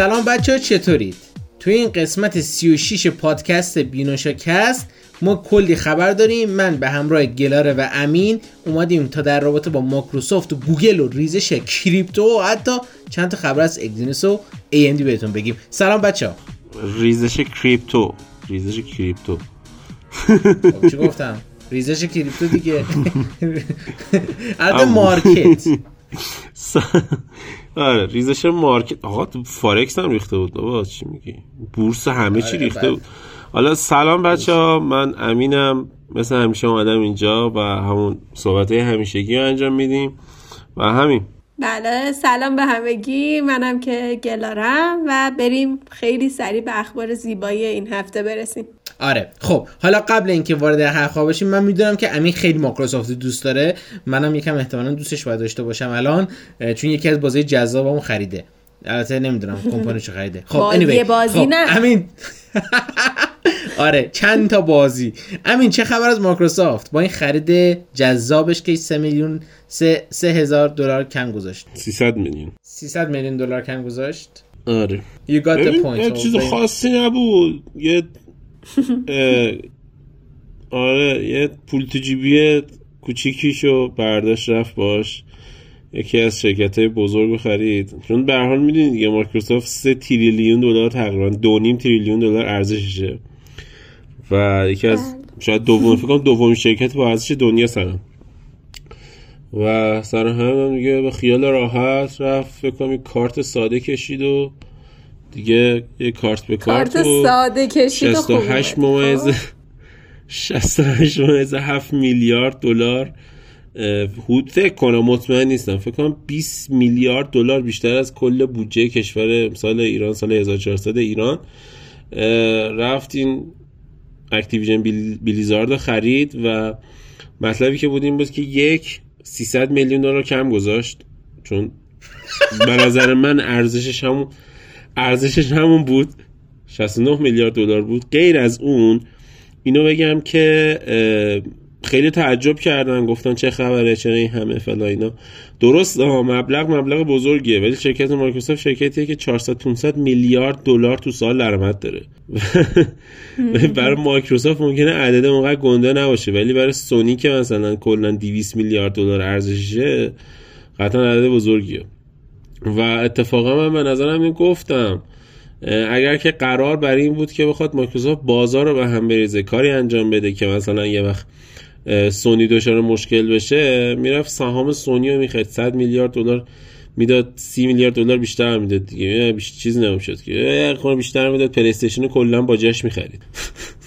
سلام بچه ها چطورید؟ توی این قسمت 36 پادکست بینوشاکست ما کلی خبر داریم. من به همراه گلاره و امین اومدیم تا در رابطه با مایکروسافت و گوگل و ریزش crypto و حتی چند تا خبر از اگزینوس و AMD بهتون بگیم. سلام بچه ها ریزش crypto. ریزش crypto. خب، چی گفتم؟ ریزش crypto دیگه. البته market. آره ریزش market آقا تو فارکس هم ریخته بود بابا چی میگی؟ بورس همه چی آره، ریخته بله. بود. حالا سلام بچه ها من امینم مثل همیشه اومدم اینجا و همون صحبت همیشگی رو انجام میدیم. و همین. بله سلام به همگی. منم که گلارم و بریم خیلی سریع به اخبار زیبایی این هفته برسیم. آره خب حالا قبل اینکه وارد حرفا بشیم من می‌دونم که امین خیلی مایکروسافت دوست داره. منم یکم احتمالا دوستش باید داشته باشم الان چون یکی از بازی جذابمو خریده. البته نمی‌دونم کمپانیشو خریده. خب بازی anyway. بازی خب، نه. امین. آره چند تا بازی. امین چه خبر از مایکروسافت؟ با این خرید جذابش که 3 میلیون 3 هزار دلار کم گذاشت. 300 میلیون. 300 میلیون دلار کم گذاشت. آره. You got the point. یه چیز خاصی نبود. یه آره یه پول تو جیبی کوچیکیشو برداشت رفت باش. یکی از شرکت های بزرگ خرید. چون به هر حال می‌دونید دیگه مایکروسافت 3 تریلیون دلار تقریبا دو نیم تریلیون دلار ارزششه. و یکی از شاید دوم فکر کنم دومین شرکت با ارزش دنیا سنم و سر هم هم دیگه به خیال راحت رفت فکر کنم کارت ساده کشید و دیگه یه کارت به کارت, کارت ساده کشید و خوب 68 اومد. ممیز خب. 68 ممیز 7 میلیارد دلار حدود فکر کنم مطمئن نیستم فکر کنم 20 میلیارد دلار بیشتر از کل بودجه کشور سال ایران سال 1400 ایران رفت این اکتیویژن بلیزارد رو خرید و مطلبی که بود این بود که یک 300 میلیون دلار کم گذاشت چون به نظر من ارزشش همون ارزشش همون بود. 69 میلیارد دلار بود. غیر از اون اینو بگم که خیلی تعجب کردن گفتن چه خبره چرا این همه فلا اینا. درست ها مبلغ مبلغ بزرگیه. ولی شرکت مایکروسافت شرکتیه که 400 500 میلیارد دلار تو سال درآمد داره. برای مایکروسافت ممکنه عدد اونقدر گنده نباشه. ولی برای سونی که مثلا کلا 200 میلیارد دلار ارزششه قطعا عدد بزرگیه. و اتفاقا من به نظرم این گفتم اگر که قرار بر این بود که بخواد مایکروسافت بازار رو به هم بریزه کاری انجام بده که مثلا یه وقت سونی دچار مشکل بشه می‌رفت سهام سونی رو می‌خرید. 100 میلیارد دلار می‌داد 30 میلیارد دلار بیشتر می‌داد دیگه. بیش چیزی نمی‌شد که. خورده بیشتر می‌داد پلی استیشن کلا با جاش می‌خرید.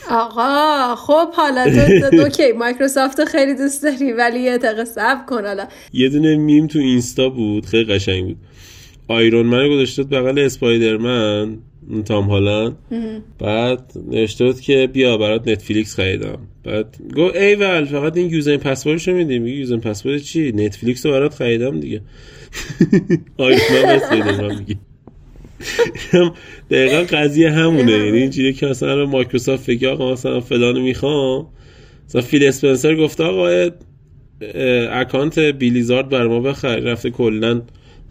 آقا خب حالا تو اوکی مایکروسافت رو خیلی دوست داری ولی یه دقیقه صبر کن حالا. یه دونه میم تو اینستا بود خیلی قشنگ بود. آیرون من گذاشته بود بغل اسپایدرمن تام هالند. بعد نوشته بود که بیا برات نتفلیکس خریدم. بعد گو ایول فقط این user password شو میدی میگه user password چی؟ نتفلیکس رو برات خریدم دیگه. آیرون من اسپایدرمن میگه دقیقا قضیه همونه. یعنی اینجوریه که مثلا مایکروسافت فکر آقا مثلا فلانو می‌خوام. مثلا فیل اسپنسر گفته آقا account بلیزارد بر ما بخر. رفته کلا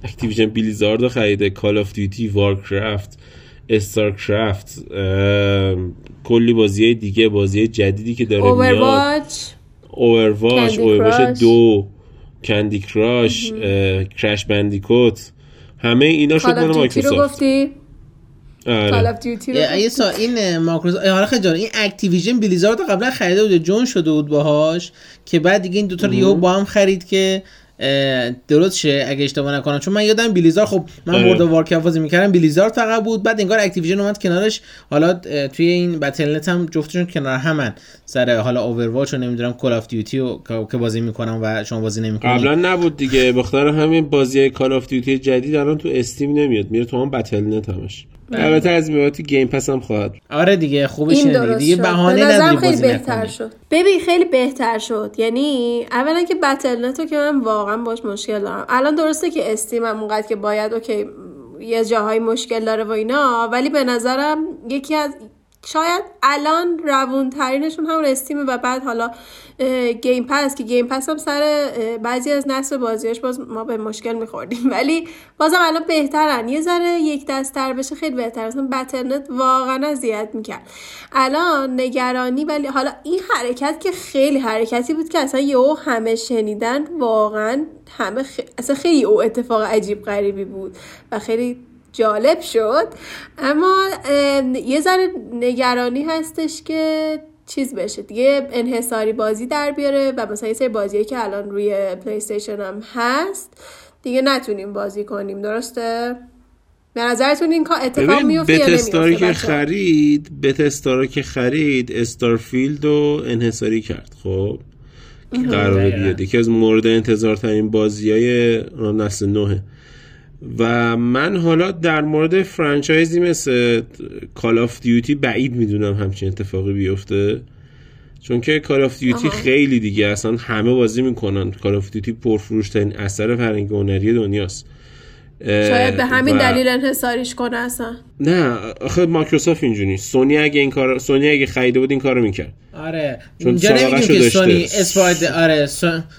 اکتیویژن بلیزارد رو خریده. کال آف دیوتی وارکرافت استارکرافت کلی بازی دیگه بازی جدیدی که داره میاد. اوورواچ اوورواچ دو. کندی کراش کرش بندیکوت همه اینا شد کال مال دیوتی رو مایکروسافت گفتی؟ کال آره آف دیوتی رو یه سا این مایکروسافت حالا خیلی جوین این اکتیویژن بلیزارد قبلا خریده بود جوین شده بود باهاش. که بعد دیگه این دوتا رو یهو با هم خرید که درست شه؟ اگه اشتباه نکنم. چون من یادم بلیزارد خب من آره. ورلد وارکرافت بازی می‌کردم. بلیزارد فقط بود. بعد انگار اکتیویژن اومد کنارش. حالا توی این بتل نت هم جفتشون کنار همن. سر حالا اوورواچ و نمی‌دونم کال آف دیوتی و که بازی می‌کنم و شما بازی نمی‌کنید قبلا نبود دیگه. بخاطر همین بازی کال آف دیوتی جدید الان تو استیم نمیاد. میره تو هم بتل نت همش. البته از بعد تو گیم پس هم خواهد. آره دیگه خوبش این دیگه بهانه نداری خیلی بازی بهتر نکنی. شد. ببین خیلی بهتر شد. یعنی اولا که بتل نتو که من واقعا باش مشکل دارم. الان درسته که استیم هم اونقدر که باید okay یه جاهای مشکل داره و اینا ولی به نظرم یکی از شاید الان روون ترینشون هم استیمه و بعد حالا گیم پس که گیم پس هم سر بعضی از نصف بازیاش باز ما به مشکل میخوردیم. ولی بازم الان بهترن. یه ذره یک دستتر بشه خیلی بهتر. اصلا بترنت واقعا اذیت می‌کرد. الان نگرانی ولی حالا این حرکت که خیلی حرکتی بود که اصلا یهو همه شنیدن واقعا همه اصلا خیلی او اتفاق عجیب غریبی بود و خیلی جالب شد. اما یه ذره نگرانی هستش که چیز بشه. دیگه انحصاری بازی در بیاره و مثلا یه سری بازی که الان روی پلی استیشن هم هست دیگه نتونیم بازی کنیم. درسته؟ به نظرتون این کار اتفاق میفته یا نمیفته که خرید بتسدا را که خرید استارفیلد رو انحصاری کرد. خب قرار بیاد. یکی از مورد انتظار ترین بازی های نسل نوه و من حالا در مورد فرانچایزی مثل کال آف دیوتی بعید می‌دونم همچین اتفاقی بیفته. چون که کال آف دیوتی خیلی دیگه اصلا همه بازی می‌کنن. کال آف دیوتی پرفروشترین اثر فرهنگ هنری دنیاست. شاید به همین دلیل انحصاریش کنه اصلا. نه آخه مایکروسافت اینجوری. سونی اگه این کار سونی اگه خریده بود این کارو می‌کرد. آره. اینجا نمیگیم که سونی اسپایدر آره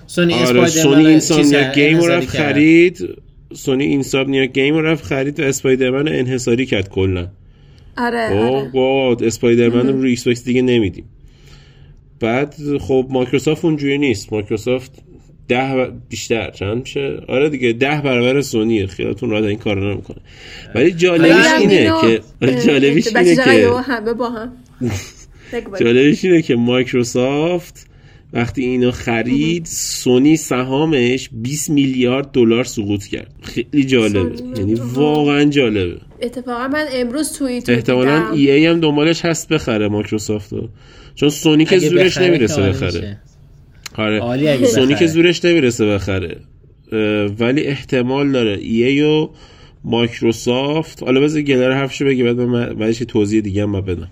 سونی آره سونی اینسامنیاک گیمز رو خرید. سونی اینسامنیاک گیمز رفت خرید و اسپایدرمن انحصاری کرد کلا. آره آره. اسپایدرمن رو ایکس باکس دیگه نمیدیم. بعد خب مایکروسافت اونجوری نیست. مایکروسافت ده بیشتر چند میشه؟ آره دیگه ده برابر سونیه. خیالتون راحت این کارو نمی‌کنه. ولی جالبش اینه که جالبش اینه که همه با هم. جالبش اینه که مایکروسافت وقتی اینو خرید سونی سهامش 20 میلیارد دلار سقوط کرد. خیلی جالبه. یعنی واقعا جالبه. اتفاقا من امروز توییت احتمالا ای ای هم دنبالش هست بخره مایکروسافت چون سونی که زورش نمی‌رسه بخره. آره. سونی که زورش نمی‌رسه بخره. ولی احتمال داره ای ای و مایکروسافت حالا بذار گلر حرفشو بگی بعد من بعدش توضیح دیگه هم بدم.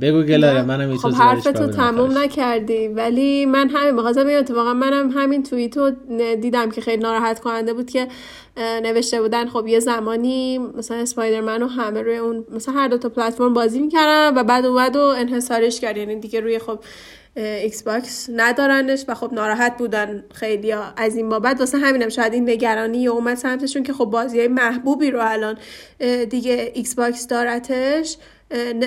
بگو گلاره منم خب حرفتو تموم نکردی ولی من همین می‌خواستم بگم اتفاقا منم همین توییتو دیدم که خیلی ناراحت کننده بود که نوشته بودن خب یه زمانی مثلا اسپایدرمن و همه روی اون مثلا هر دو تا پلتفرم بازی می‌کردن و بعد اومد و انحصارش کرد. یعنی دیگه روی خب ایکس باکس ندارنش و خب ناراحت بودن خیلی از این بابت واسه همینم شاید این نگرانی اومد سمتشون که خب بازی محبوبی رو الان دیگه ایکس باکس دارتش.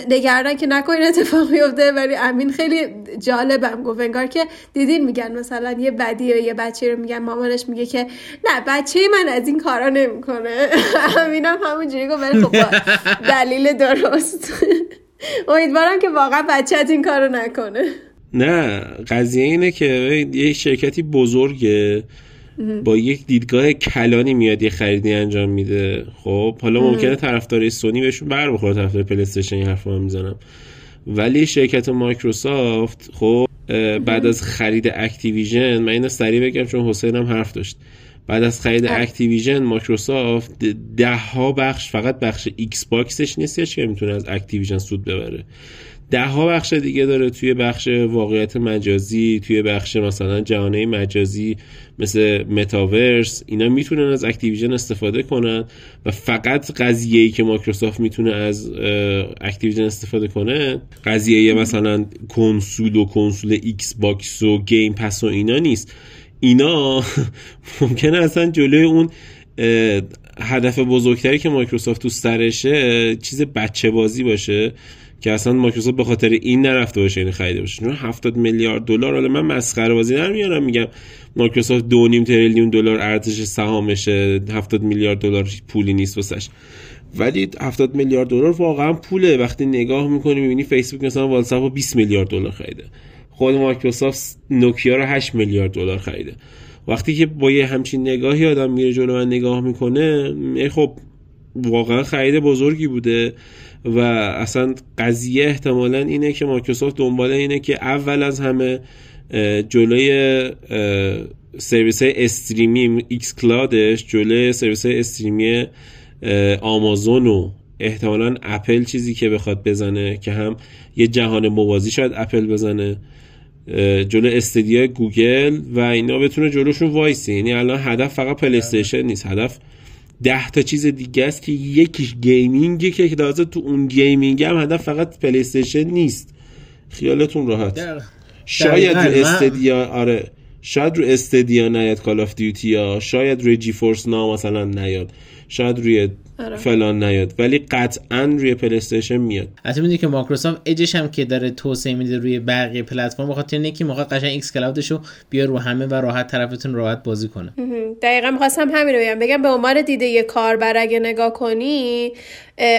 نگردن که نکنین اتفاق بیفته ولی امین خیلی جالبم گفت. انگار که دیدین میگن مثلا یه بدی و یه بچه رو میگن مامانش میگه که نه بچه من از این کارا نمی‌کنه. امینم همونجوری گفت ولی خب دلیل درست. امیدوارم که واقعا بچه این کارو نکنه. نه قضیه اینه که یه شرکتی بزرگه. با یک دیدگاه کلانی میاد یه خریدی انجام میده. خب حالا ممکنه طرفدار سونی بهشون بر بخوره طرفدار پلی استیشن این حرفا می‌زنم. ولی شرکت مایکروسافت خب بعد از خرید اکتیویژن من اینو سریع بگم چون حسین هم حرف داشت. بعد از خرید اکتیویژن مایکروسافت ده ها بخش فقط بخش ایکس باکسش نیستش که می‌تونه از اکتیویژن سود ببره؟ ده ها بخش دیگه داره توی بخش واقعیت مجازی توی بخش مثلا جهان مجازی مثل متاورس اینا می‌تونن از اکتیویژن استفاده کنن و فقط قضیه ای که مایکروسافت می‌تونه از اکتیویژن استفاده کنه قضیه مثلا کنسول و کنسول ایکس باکس و گیم پس و اینا نیست. اینا ممکنه اصلا جلوی اون هدف بزرگتری که مایکروسافت تو سرشه چیز بچه بازی باشه. که اصلا مایکروسافت به خاطر این نرفته باشه این خریده باشه. چون 70 میلیارد دلار حالا من مسخره بازی نمیارم میگم مایکروسافت 2.5 تریلیون دلار ارزش سهامشه 70 میلیارد دلار پولی نیست واسش. ولی 70 میلیارد دلار واقعا پوله. وقتی نگاه می‌کنی می‌بینی فیسبوک مثلا واتساپ 20 میلیارد دلار خریده. خود مایکروسافت نوکیا رو 8 میلیارد دلار خریده. وقتی که با یه همچین نگاهی آدم میره جلو و نگاه می‌کنه خب واقعا خرید بزرگی بوده. و اصلا قضیه احتمالا اینه که مایکروسافت دنبال اینه که اول از همه جلوی سرویس استریمی xCloud ش جلوی سرویس استریمی آمازون و احتمالا اپل چیزی که بخواد بزنه که هم یه جهان موازی شاید اپل بزنه جلو Stadia گوگل و اینا بتونه جلوشون وایسی یعنی الان هدف فقط پلی نیست. هدف ده تا چیز دیگه است که یکیش gaming ه که تازه تو اون gaming هم هدف فقط پلی نیست. خیالتون راحت. شاید رو Stadia آره. شاید رو Stadia نیاد Call of Duty یا شاید روی GeForce Now مثلا نیاد. شاید روی آره. فلان نیاد. ولی قطعا روی پلی میاد. حتی می‌دونی که مایکروسافت اجش هم که داره توسعه میده روی بقیه پلتفرم بخاطر اینه که موقع قشنگ xCloud شو بیا رو همه و راحت طرفتون راحت بازی کنه. دقیقا می‌خواستم همین رو بگم. بگم به عنوان دیده یه کاربر اگه نگاه کنی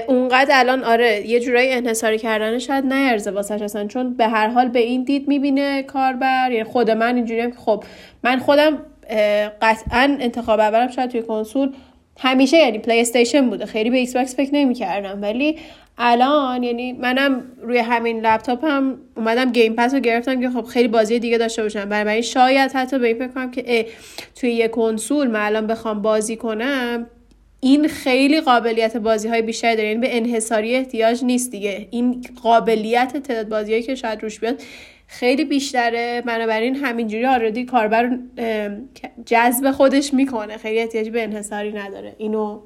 اونقدر الان آره یه جورایی انحصاری کردن شاید نیرزه واسش اصلا. چون به هر حال به این دید می‌بینه کاربر. یعنی خود من اینجوری که خب من خودم قطعا انتخاب اولم شاید توی کنسول همیشه یعنی پلی استیشن بوده. خیلی به ایکس باکس فکر نمی‌کردم. ولی الان یعنی منم روی همین لپتاپ هم اومدم Game Pass رو گرفتم که خب خیلی بازی دیگه داشته باشم. برای شاید حتی به این فکر کنم که توی یه کنسول من الان بخوام بازی کنم این خیلی قابلیت بازی های بیشتری داره. یعنی به انحصاری احتیاج نیست دیگه. این قابلیت تعداد بازی که شاید روش بیاد خیلی بیشتره. بنابراین همینجوری already کاربر جذب خودش می‌کنه. خیلی احتیاج به انحصاری نداره. اینو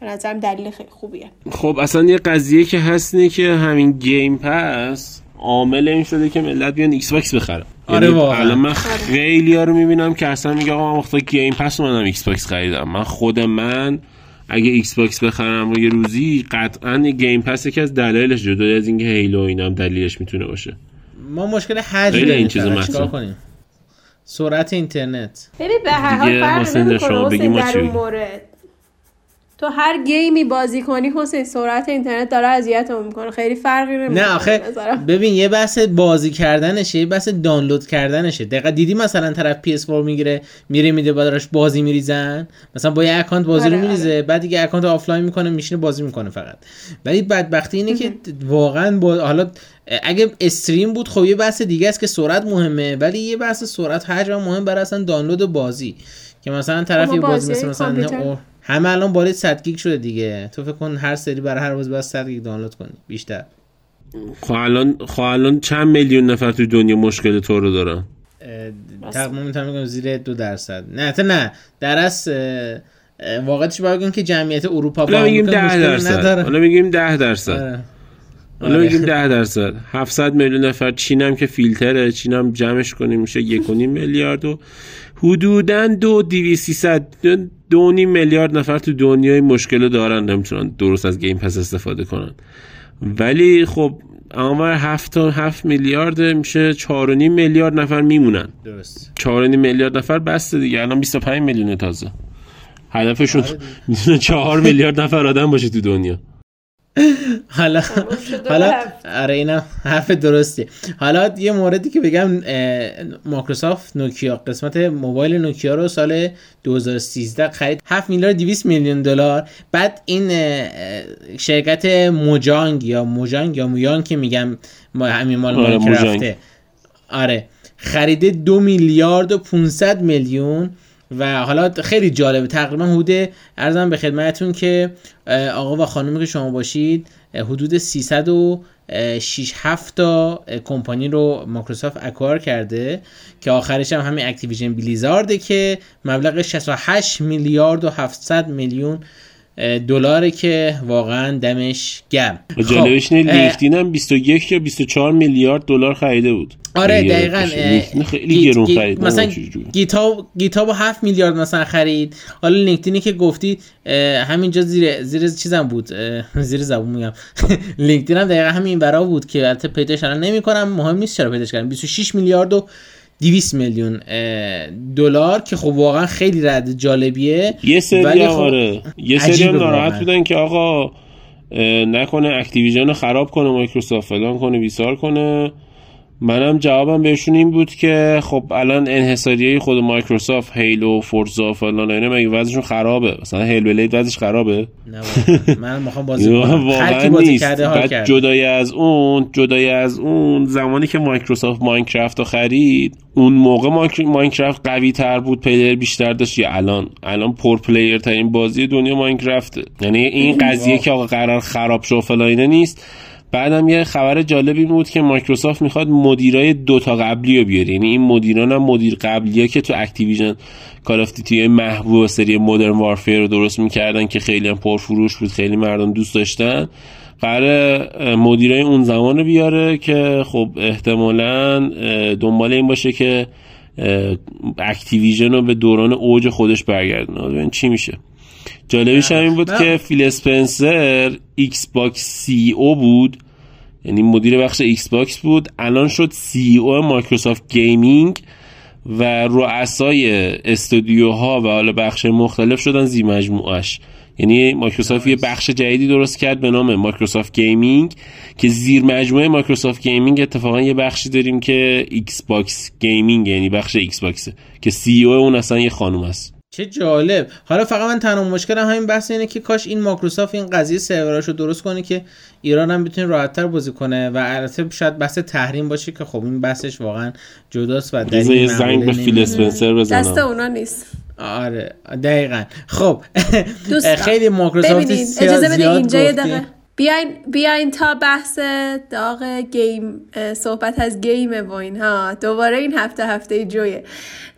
به نظرم دلیل خیلی خوبیه. خب اصلا یه قضیه که هست اینه که همین Game Pass عامل این شده که ملت بیان ایکس باکس بخرن. آره یعنی واقعا. الان من خیلی ها رو می‌بینم که اصلا میگه آقا من Game Pass اومدم ایکس باکس خریدم. من خود من اگه ایکس باکس بخرم رو یه روزی قطعا Game Pass یکی از دلایلش جدا از اینکه Halo اینم دلیلش می‌تونه باشه. ما مشکل حجم این چیزو کنیم؟ سرعت اینترنت. ببین به هر حال فرق شما بگی ما چی؟ مورد. تو هر game ی بازی کنی حسین سرعت اینترنت داره اذیتمون می‌کنه. خیلی فرقی نمی‌کنه نه آخه ببین یه بحث بازی کردنشه یه بحث دانلود کردنشه. دقیقا دیدی مثلا طرف PS4 می‌گیره میره میده بعدش بازی میریزن؟ مثلا با یه اکانت بازی رو آره، میریزه آره. بعد دیگه اکانت آفلاین می‌کنه میشینه بازی می‌کنه فقط. ولی بدبختی اینه که واقعا با حالا اگه استریم بود خب یه بحث دیگه است که سرعت مهمه ولی یه بحث سرعت حجم مهم برای اصلا دانلود بازی. که مثلا طرف یه بازی مثل مثلا همه الان بالای 100 گیگ شده دیگه. تو فکر کن هر سری برای هر بازی باید 100 گیگ دانلود کنی بیشتر. خب الان خب الان چند میلیون نفر تو دنیا مشکل تو رو دارن؟ تقریبا می‌تونم بگم زیر دو درصد. نه تا نه. در از واقعیتش باید که جمعیت اروپا با میگیم 10 درصد. حالا میگیم 10 درصد. آره. حالا آره. میگیم 10 درصد. 700 میلیون نفر. چین هم که فیلتره. چین هم جمعش کنیم میشه 1.5 میلیارد و حدودا دو دیویسیصد دو نیم میلیارد نفر تو دنیای مشکل دارن نمی‌تونن درست از گیم پس استفاده کنن. ولی خب آمار هفت تا هفت میلیارد میشه چهار و نیم میلیارد نفر میمونن. درست. چهار و نیم میلیارد نفر بسته دیگه. الان 25 میلیون تازه. هدفشون آره می‌تونه چهار میلیارد نفر آدم باشه تو دنیا. حالا حالا آره اینم حرف درستی. حالا یه موردی که بگم مایکروسافت نوکیا قسمت موبایل نوکیا رو سال 2013 خرید. 7 میلیارد 200 میلیون دلار. بعد این شرکت موجانگ یا موجانگ یا مویان که میگم همین مال آره آره. خریده دو میلیارد و 500 میلیون. و حالا خیلی جالبه. تقریبا حدود عرضم به خدمتتون که آقا و خانمی که شما باشید حدود 306 7 تا کمپانی رو مایکروسافت acquire کرده که آخرش هم همین Activision Blizzard ه که مبلغ 68 میلیارد و 700 میلیون دلاره که واقعا دمش گرم. جالبش اینه لینکدین هم 21 یا 24 میلیارد دلار خریده بود. آره دقیقا خیلی گرون خرید مثلا GitHub GitHub 7 میلیارد مثلا خرید. حالا لینکدینی که گفتی همینجا زیر زیر چیزم بود زیر زبون میگم. لینکدین هم دقیقا همین برا بود که البته پیداش الان نمی‌کنم. مهم نیست چرا پیداش کردم. 26 میلیارد و 200 میلیون دلار که خب واقعا خیلی عدد جالبیه. یه سری خب آره. یه سری هم ناراحت بودن که آقا نکنه Activision خراب کنه مایکروسافت فلان کنه بیسار کنه. منم جوابم بهشون این بود که خب الان انحصاریه خود مایکروسافت Halo Forza فلان اینا مگه وضعشون خرابه؟ مثلا Halo لید وضعش خرابه؟ نه من می‌خوام بازی کنم. هر بازی کرده کرد جدای از اون جدای از اون زمانی که مایکروسافت Minecraft رو خرید اون موقع Minecraft قوی تر بود player بیشتر داشت. یا الان الان پر player ترین بازی دنیا Minecraft ه. یعنی این قضیه که آقا قرار خراب شه فلان نیست. بعدم یه خبر جالبی بود که مایکروسافت می‌خواد مدیرای دوتا قبلی رو بیاره. یعنی این مدیران هم مدیر قبلی که تو Activision Call of Duty محبوب سری Modern Warfare رو درست می‌کردن که خیلی هم پرفروش بود خیلی مردم دوست داشتن. قرار مدیرای اون زمان رو بیاره که خب احتمالا دنبال این باشه که Activision رو به دوران اوج خودش برگردونه. ببین چی میشه. جالبیش هم این بود که فیل اسپنسر ایکس باکس CEO بود. یعنی مدیر بخش ایکس باکس بود. الان شد CEO Microsoft Gaming و رؤسای استودیوها و حالا بخش مختلف شدن زیر مجموعش یعنی مایکروسافت یه بخش جدیدی درست کرد به نام Microsoft Gaming که زیر مجموعه Microsoft Gaming اتفاقا یه بخشی داریم که Xbox Gaming یعنی بخش ایکس باکسه که CEO اون اصلا یه خانم است. چه جالب. حالا فقط من تنها مشکلم همین بحث اینه که کاش این مایکروسافت این قضیه سروراشو درست کنه که ایران هم بتونه راحتتر بازی کنه و البته شاید بحث تحریم باشه که خب این بحثش واقعا جداست و این زنگ به فیل اسپنسر بزنم. دست اونا نیست. آره دقیقا. خب. خیلی مایکروسافت اجازه بده اینجا یه دقیقه. بیاین, بیاین تا بحث داغ game صحبت از game و اینها. دوباره این هفته هفته جویه.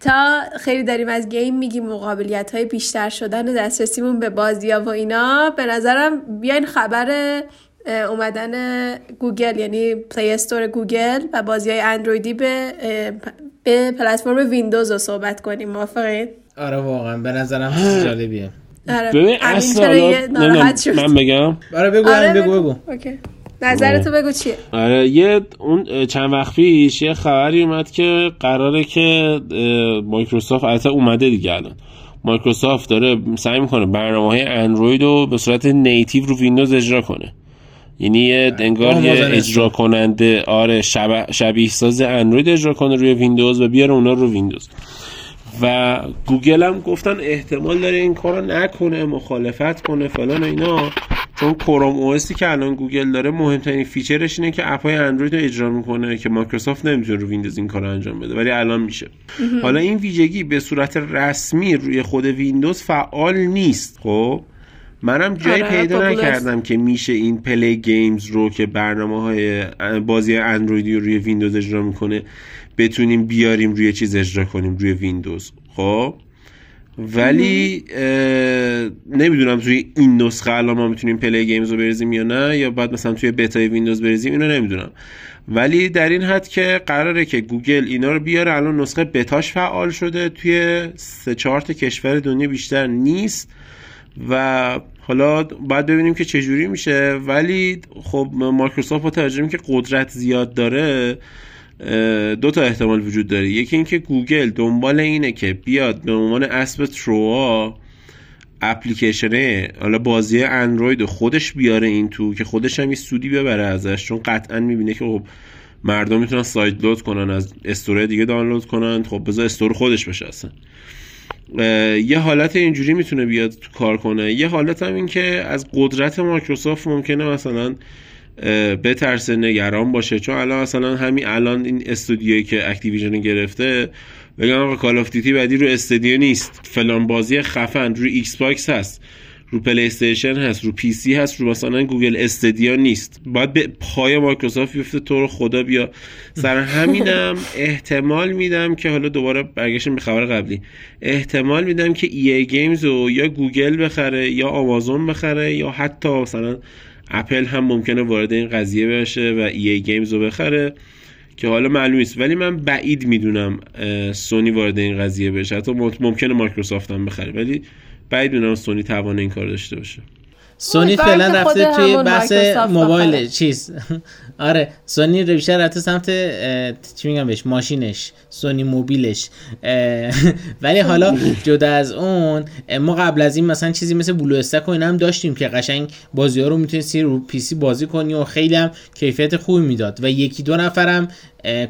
تا خیلی داریم از game میگیم قابلیت های بیشتر شدن و دسترسیمون به بازی ها و اینا. به نظرم بیاین خبر اومدن گوگل یعنی Play Store گوگل و بازی های اندرویدی به به پلتفرم ویندوز رو صحبت کنیم. موافقین؟ آره واقعا. به نظرم جالبیه. آره. ببین اصلا من بگم. آره بگو آره بگو بگو. نظرتو بگو چیه؟ آره یه اون چند وقت پیش یه خبری اومد که قراره که مایکروسافت البته اومده دیگه الان. مایکروسافت داره سعی می‌کنه برنامه های اندروید رو به صورت native رو ویندوز اجرا کنه. یعنی یه انگار یه اجرا کننده آره شبیه ساز اندروید اجرا کنه روی ویندوز و بیاره اونا رو ویندوز. و گوگل هم گفتن احتمال داره این کارو نکنه مخالفت کنه فلان اینا. چون Chrome OS ی که الان گوگل داره مهمترین feature ش اینه که app ای اندروید رو اجرا می‌کنه که مایکروسافت نمی‌تونه رو ویندوز این کار انجام بده ولی الان میشه. حالا این ویژگی به صورت رسمی روی خود ویندوز فعال نیست. خب؟ منم جایی آره، پیدا نکردم که میشه این Play Games رو که برنامه های بازی اندرویدی رو روی ویندوز اجرا می‌کنه بتونیم بیاریم روی چیز اجرا کنیم روی ویندوز. خب؟ ولی نمی‌دونم توی این نسخه الان ما می‌تونیم Play Games رو بریزیم یا نه یا بعد مثلا توی بتای ویندوز بریزیم اینو نمی‌دونم. ولی در این حد که قراره که گوگل اینا رو بیاره الان نسخه بتاش فعال شده توی سه چهار کشور دنیا بیشتر نیست. و حالا باید ببینیم که چجوری میشه. ولی خب مایکروسافت با که قدرت زیاد داره. دو تا احتمال وجود داره. یکی اینکه گوگل دنبال اینه که بیاد به عنوان اسب تروا اپلیکیشنه حالا بازی اندروید خودش بیاره این تو که خودش هم یه سودی ببره ازش چون قطعا می‌بینه که خب مردم می‌تونن sideload کنن از store دیگه دانلود کنن خب بذار store خودش بشه اصلا. یه حالت اینجوری می‌تونه بیاد تو کار کنه. یه حالت هم این که از قدرت مایکروسافت ممکنه مثلا بترسه نگران باشه. چون الان مثلا همین الان این استودیویی که Activision گرفته بگم آقا Call of Duty بعدی رو Stadia نیست. فلان بازی خفن. رو Xbox هست. رو PlayStation هست. رو PC هست. رو مثلا گوگل Stadia نیست. باید به پای مایکروسافت بیفته. تو رو خدا بیا. سر همینم احتمال میدم که حالا دوباره برگشتیم به خبر قبلی. احتمال میدم که EA Games رو یا گوگل بخره یا آمازون بخره یا حتی مثلا اپل هم ممکنه وارد این قضیه بشه و EA Games رو بخره که حالا معلوم نیست. ولی من بعید می‌دونم سونی وارد این قضیه بشه. حتی ممکنه مایکروسافت هم بخره ولی بعید می‌دونم سونی توان این کار داشته باشه. سونی فعلا رفته توی بحث موبایل چیز. آره سونی بیشتر رفته سمت چی میگم بهش؟ ماشینش. سونی موبیلش. ولی حالا جدا از اون ما قبل از این مثلا چیزی مثل BlueStacks و اینا هم داشتیم که قشنگ بازی ها رو می‌تونستی رو PC بازی کنی و خیلی هم کیفیت خوبی می‌داد. و یکی دو نفرم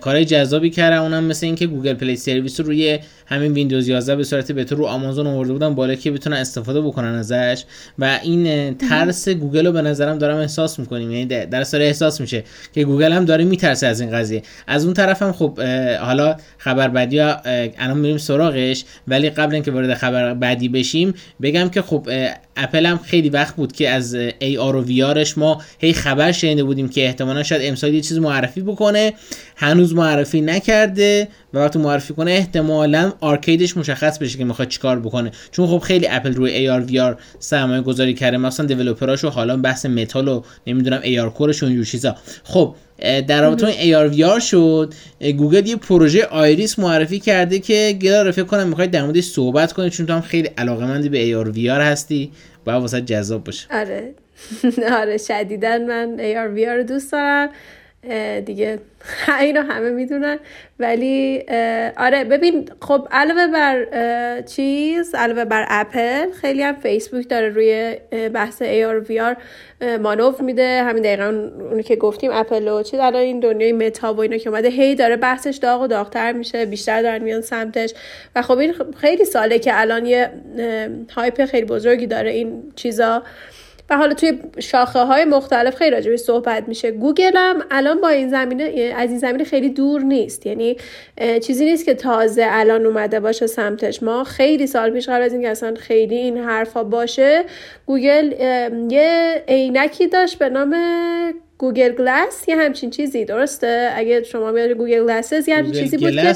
کارهای جذابی کردن. اونم مثل اینکه Google Play Service رو روی همین ویندوز 11 به صورت بهتر رو آمازون آورده بودن بالا که بتونن استفاده بکنن ازش. و این ترس گوگل رو به نظرم دارم احساس می‌کنیم. یعنی در احساس میشه. که گوگل هم داره میترسه از این قضیه. از اون طرف هم خب حالا خبر بعدی الان میریم سراغش ولی قبل اینکه وارد خبر بعدی بشیم بگم که خب اپل هم خیلی وقت بود که از ای آر و ویارش ما هی خبر شنیده بودیم که احتمالا شاید امسال یه چیز معرفی بکنه. هنوز معرفی نکرده و وقتی معرفی کنه احتمالا ARKit ش مشخص بشه که می‌خواد چیکار بکنه. چون خب خیلی اپل روی VR سرمایه گذاری کرده. مثلا developer اشو حالا بحث متال و نمی‌دونم ARCore ش و اینجور چیزا. خب در رابطه با AR VR شد. گوگل یه پروژه Iris معرفی کرده که گلار فکر کنم می‌خواید در موردش صحبت کنید چون تو هم خیلی علاقه به AR VR هستی. باید واسه جذاب باشه. آره. آره شدیدا من AR VR دوست دارم. دیگه اینو همه می‌دونن. ولی آره ببین خب علاوه بر چیز علاوه بر اپل خیلی هم فیسبوک داره روی بحث AR VR مانور میده. همین دقیقا اونی که گفتیم اپل و چیز. الان این دنیای متا و اینا که اومده هی داره بحثش داغ و داغتر میشه. بیشتر دارن میان سمتش. و خب این خیلی ساله که الان یه hype خیلی بزرگی داره این چیزا. و حالا توی شاخه های مختلف خیلی راجبی صحبت میشه. گوگل هم الان با این زمینه از این زمینه خیلی دور نیست. یعنی چیزی نیست که تازه الان اومده باشه سمتش. ما خیلی سال پیش قبل از اینکه اصلا خیلی این حرفا باشه گوگل یه عینکی داشت به نام Google Glass. یه همچین چیزی. درسته؟ اگه شما میاد Google Glasses یه همچین چیزی بود که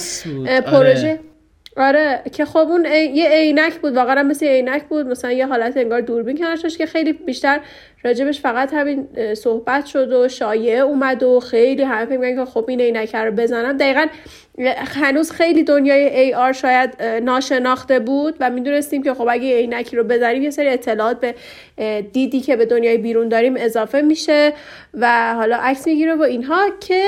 پروژه آره. آره که خب اون یه عینک بود واقعا مثل عینک بود. مثلا یه حالت انگار دوربین کنارش که خیلی بیشتر راجبش فقط همین صحبت شد و شایعه اومد و خیلی همه فکر که خب این عینک رو بزنم. دقیقا هنوز خیلی دنیای AR شاید ناشناخته بود و می‌دونستیم که خب اگه عینکی رو بزنیم یه سری اطلاعات به دیدی که به دنیای بیرون داریم اضافه میشه و حالا عکس می‌گیره و اینها که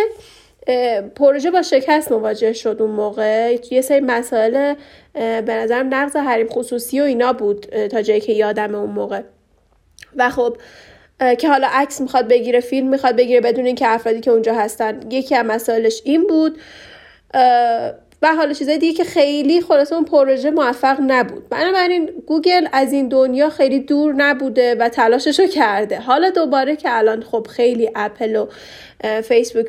پروژه با شکست مواجه شد اون موقع. یه سری مسائل به نظرم نقض حریم خصوصی و اینا بود تا جایی که یادم اون موقع. و خب که حالا عکس می‌خواد بگیره فیلم می‌خواد بگیره بدون اینکه افرادی که اونجا هستن. یکی از مسائلش این بود و حالا چیزای دیگه که خیلی خلاصه اون پروژه موفق نبود. بنابراین گوگل از این دنیا خیلی دور نبوده و تلاشش رو کرده. حالا دوباره که الان خب خیلی اپل و فیسبوک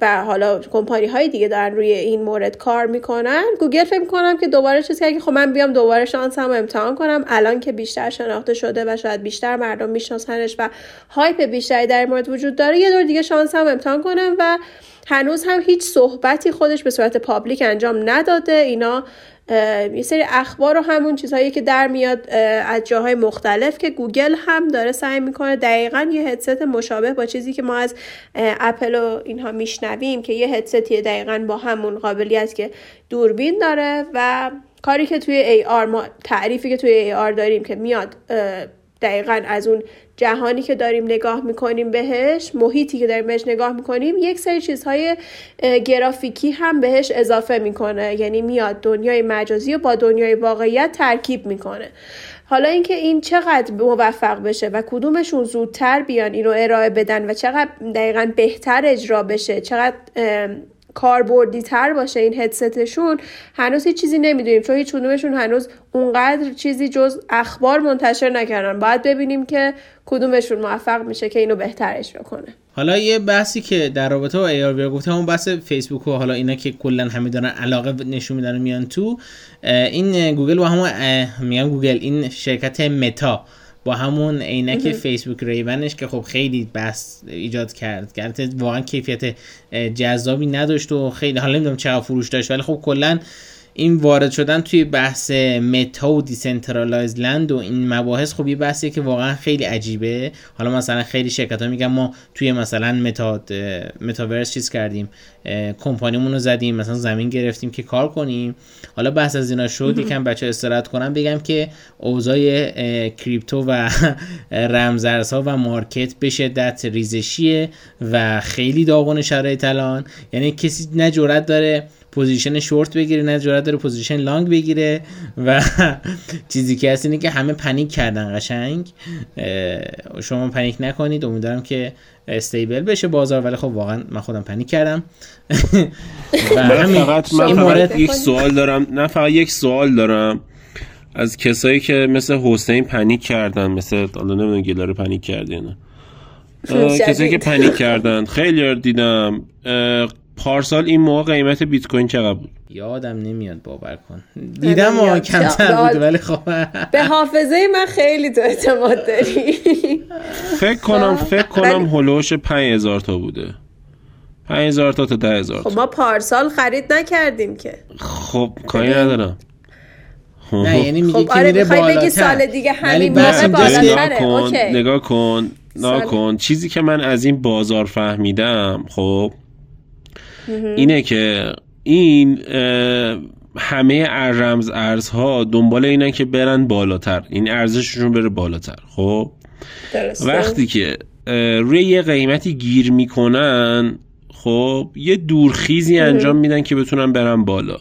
و حالا کمپانی های دیگه دارن روی این مورد کار می‌کنن. گوگل فکر می‌کنم که دوباره چیزی که خب من بیام دوباره شانسم رو امتحان کنم. الان که بیشتر شناخته شده و شاید بیشتر مردم میشناسنش و hype بیشتری در مورد وجود داره یه دور دیگه شانسم امتحان کنم و هنوز هم هیچ صحبتی خودش به صورت public انجام نداده. اینا یه سری اخبار و همون چیزهایی که در میاد از جاهای مختلف که گوگل هم داره سعی می‌کنه. دقیقا یه هدست مشابه با چیزی که ما از اپل و اینها میشنویم که یه هدستی دقیقا با همون قابلیت که دوربین داره و کاری که توی AR ما تعریفی که توی AR داریم که میاد دقیقا از اون جهانی که داریم نگاه می‌کنیم بهش محیطی که داریم بهش نگاه می‌کنیم یک سری چیزهای گرافیکی هم بهش اضافه می‌کنه. یعنی میاد دنیای مجازی و با دنیای واقعیت ترکیب می‌کنه. حالا اینکه این چقدر موفق بشه و کدومشون زودتر بیان اینو ارائه بدن و چقدر دقیقا بهتر اجرا بشه چقدر کاربردی تر باشه این هدستشون هنوز هیچ چیزی نمی‌دونیم چون هیچ کدومشون هنوز اونقدر چیزی جز اخبار منتشر نکردن. باید ببینیم که کدومشون موفق میشه که اینو بهتر اجرا کنه حالا یه بحثی که در رابطه با AR گفتم اون بحث فیسبوک و حالا اینا که کلا همه دارن علاقه نشون میدن میان تو این گوگل و همون میگم گوگل این شرکت متا با همون عینک فیسبوک Ray-Ban ش که خب خیلی buzz ایجاد کرد کرد. واقعا کیفیت جذابی نداشت و خیلی حالا نمی‌دونم چه فروش داشت ولی خب کلا این وارد شدن توی بحث متا و Decentraland و این مباحث خب یه بحثیه که واقعا خیلی عجیبه. حالا مثلا خیلی شرکت ها میگن ما توی مثلا متا متاورس چیز کردیم کمپانیمون رو زدیم مثلا زمین گرفتیم که کار کنیم. حالا بحث از اینا شد یکم بچه استراحت کنم بگم که اوضاع crypto و رمزارزها و market به شدت ریزشیه و خیلی داغون شرایط الان. یعنی کسی نه جرأت داره position short بگیره نه جرات داره position long بگیره و چیزی که هست اینه که همه panic کردن قشنگ. شما panic نکنید. امیدوارم که stable بشه بازار ولی خب واقعا من خودم panic کردم. و فقط من فقط یک سوال دارم. نه فقط یک سوال دارم. از کسایی که مثل حسین panic کردن مثل حالا نمی‌دونم گلاره panic کرده نه. کسایی که پنیک کردن. خیلی دیدم. پارسال این موقع قیمت بیت کوین چقدر بود؟ یادم نمیاد باور کن. دیدم ما کمتر بود ولی خب. به حافظه من خیلی تو اعتماد داری. فکر کنم فکر کنم هلوش 5000 تا بوده. 5000 تا تا 10000 خب ما پارسال خرید نکردیم که. خب کاری ندارم. نه یعنی میگه خب که میره می‌خوای بگی بالاتر. سال دیگه همین موقع بالاتره. نگاه کن نگاه. کن. چیزی که من از این بازار فهمیدم خب اینه که این همه ار- رمز ارزها دنبال اینن که برن بالاتر. این ارزششون بره بالاتر. خب؟ درسته. وقتی که روی یه قیمتی گیر می‌کنن خب یه دورخیزی انجام میدن که بتونن برن بالا.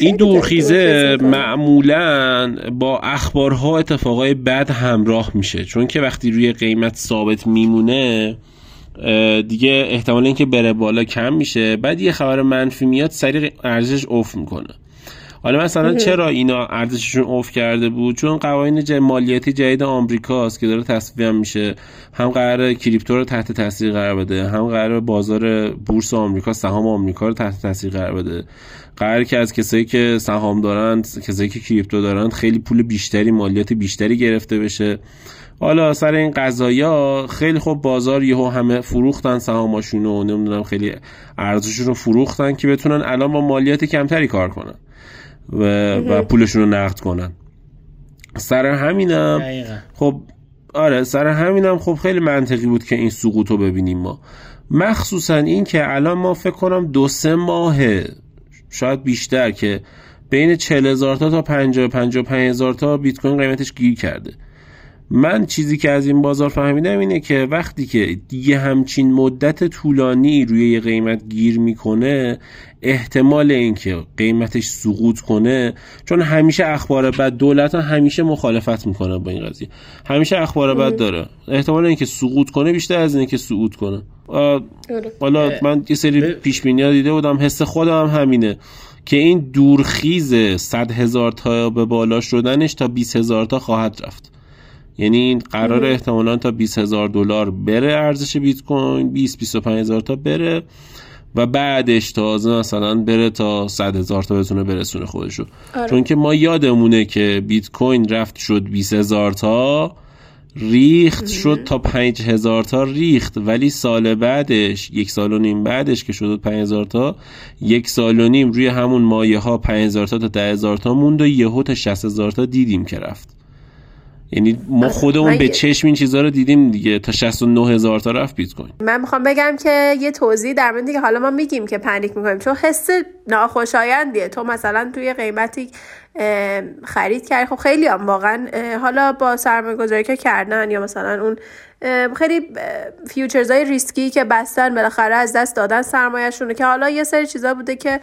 این دورخیزه. معمولا با اخبارها اتفاقای بد همراه میشه. چون که وقتی روی قیمت ثابت میمونه دیگه احتمال اینکه بره بالا کم میشه. بعد یه خبر منفی میاد سریع ارزش افت می‌کنه. حالا مثلا چرا اینا ارزششون افت کرده بود؟ چون قوانین مالیاتی جدید آمریکاست که داره تصویب میشه. هم قرار کریپتو رو تحت تاثیر قرار بده. هم قرار بازار بورس آمریکا سهام آمریکا رو تحت تاثیر قرار بده. قرار که از کسایی که سهام دارن کسایی که کریپتو دارن خیلی پول بیشتری مالیات بیشتری گرفته بشه. حالا سر این قضایا خیلی خوب بازار یهو همه فروختن سهاماشون و نمی‌دونم خیلی ارزششون رو فروختن که بتونن الان با مالیات کمتری کار کنن و, و پولشون رو نقد کنن. سر همینم. خب آره سر همینم خب خیلی منطقی بود که این سقوط رو ببینیم ما. مخصوصا این که الان ما فکر کنم دو سه ماهه شاید بیشتر که بین 40 هزار تا تا 50 55 هزار تا بیت کوین قیمتش گیر کرده. من چیزی که از این بازار فهمیدم اینه که وقتی که دیگه همچین مدت طولانی روی یه قیمت گیر می‌کنه احتمال اینکه قیمتش سقوط کنه چون همیشه اخبار بد دولت ها همیشه مخالفت می‌کنه با این قضیه. همیشه اخبار بد داره. احتمال اینکه سقوط کنه بیشتر از اینکه صعود کنه. آره. حالا من یه سری پیش بینی دیده بودم حس خودم هم همینه که این دورخیز 100 هزار تا به بالا شدنش تا 20 هزار تا خواهد رفت. یعنی این قرار احتمالا تا 20 هزار دلار بره ارزش بیت کوین 20 25 هزار تا بره و بعدش تازه مثلا بره تا 100 هزار تا بتونه برسونه خودشو. آره. چون که ما یادمونه که بیت کوین رفت شد 20 هزار تا ریخت شد تا 5 هزار تا ریخت. ولی سال بعدش یک سال و نیم بعدش که شد 5 هزار تا یک سال و نیم روی همون مایه ها 5 هزار تا تا 10 هزار تا موند و یهو تا 60 هزار تا دیدیم که رفت. یعنی ما خودمون به چشم این چیزها رو دیدیم دیگه تا 69 هزار تا رفت بیت کوین. من می‌خوام بگم که یه توضیح در مورد که حالا ما میگیم که panic می‌کنیم چون حس ناخوشایندیه. تو مثلا توی قیمتی خرید کردی. خب خیلی هم واقعا حالا با سرمایه گذاری که کردن یا مثلا اون خیلی futures های ریسکی که بستن بالاخره از دست دادن سرمایهشون که حالا یه سری چیزا بوده که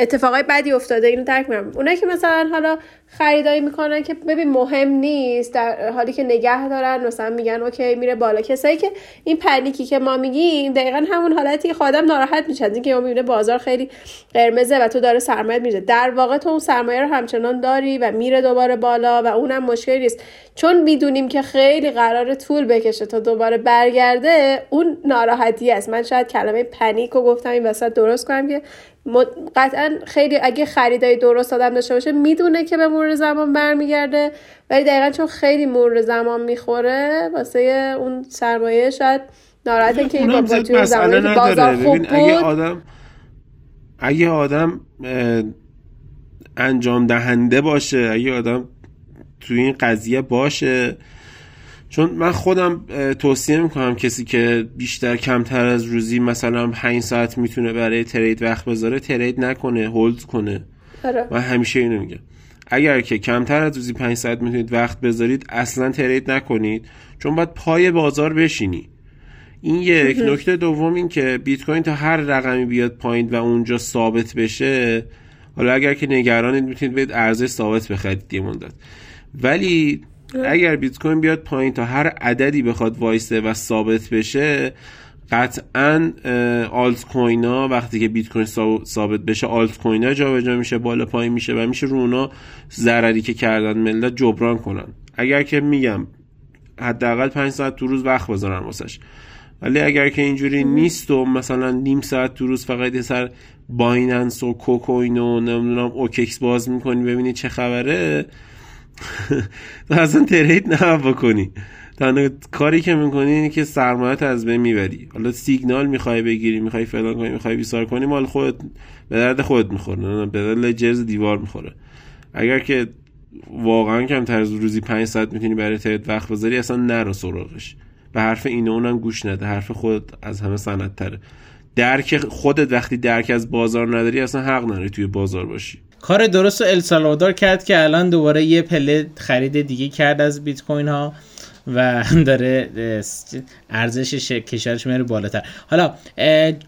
اتفاقای بدی افتاده اینو درک می‌کنم. اونایی که مثلا حالا خریداری می‌کنن که ببین مهم نیست در حالی که نگه دارن مثلا میگن اوکی میره بالا. کسایی که این پنیکی که ما میگیم دقیقا همون حالتی که خودم ناراحت میشه از اینکه ما می‌بینه بازار خیلی قرمزه و تو داره سرمایه میره در واقع تو اون سرمایه رو همچنان داری و میره دوباره بالا و اونم مشکلی نیست. چون می‌دونیم که خیلی قرار طول بکشه تا دوباره برگرده اون ناراحتی است. من شاید کلمه پنیک رو گفتم این وسط درست کنم که قطعا خیلی اگه خریدای درست آدم داشته باشه می‌دونه که به مرور زمان برمیگرده. ولی دقیقا چون خیلی مرور زمان می‌خوره واسه اون سرمایه شاید ناراحته که این با زمانی که بازار خوب ببین اگه بود آدم اگه آدم انجام دهنده باشه اگه آدم توی این قضیه باشه چون من خودم توصیه می‌کنم کسی که بیشتر کمتر از روزی مثلا 5 ساعت می‌تونه برای ترید وقت بذاره ترید نکنه هولد کنه. آره. من همیشه اینو میگم. اگر که کمتر از روزی 5 ساعت می‌تونید وقت بذارید اصلا ترید نکنید. چون باید پای بازار بشینی. این یک. نکته دوم این که بیت کوین تا هر رقمی بیاد پایین و اونجا ثابت بشه حالا اگر که نگرانید می‌تونید برید ارزش ثابت بخرید یه مدت ولی اگر بیت کوین بیاد پایین تا هر عددی بخواد وایسه و ثابت بشه قطعا آلت کوین ها وقتی که بیت کوین ثاب- ثابت بشه آلت کوین ها جابجا میشه بالا پایین میشه و میشه رو اونا ضرری که کردن ملت جبران کنن. اگر که میگم حداقل 5 ساعت تو روز وقت بذارن واسش. ولی اگر که اینجوری نیست و مثلا نیم ساعت تو روز فقط یه سر Binance و KuCoin و نمی‌دونم OKEx باز می‌کنی ببینی چه خبره تو اصلا trade نه بکنی. تنها کاری که می‌کنی اینه که سرمایت از بین می‌بری. حالا سیگنال می‌خوای بگیری می‌خوای فلان کنی می‌خوای بیسار کنی مال خودت به درد خودت می‌خوره. به درد جرز دیوار می‌خوره. اگر که واقعا کم از روزی پنج ساعت می‌تونی برای ترید وقت بذاری اصلا نرو سراغش. به حرف این اونم گوش نده. حرف خودت از همه سنت تره درک خودت وقتی درک از بازار نداری اصلا حق نداری توی بازار باشی. کار درست السالوادور کرد که الان دوباره یه پله خرید دیگه کرد از بیت کوین ها و داره ارزش کشورش میره بالاتر. حالا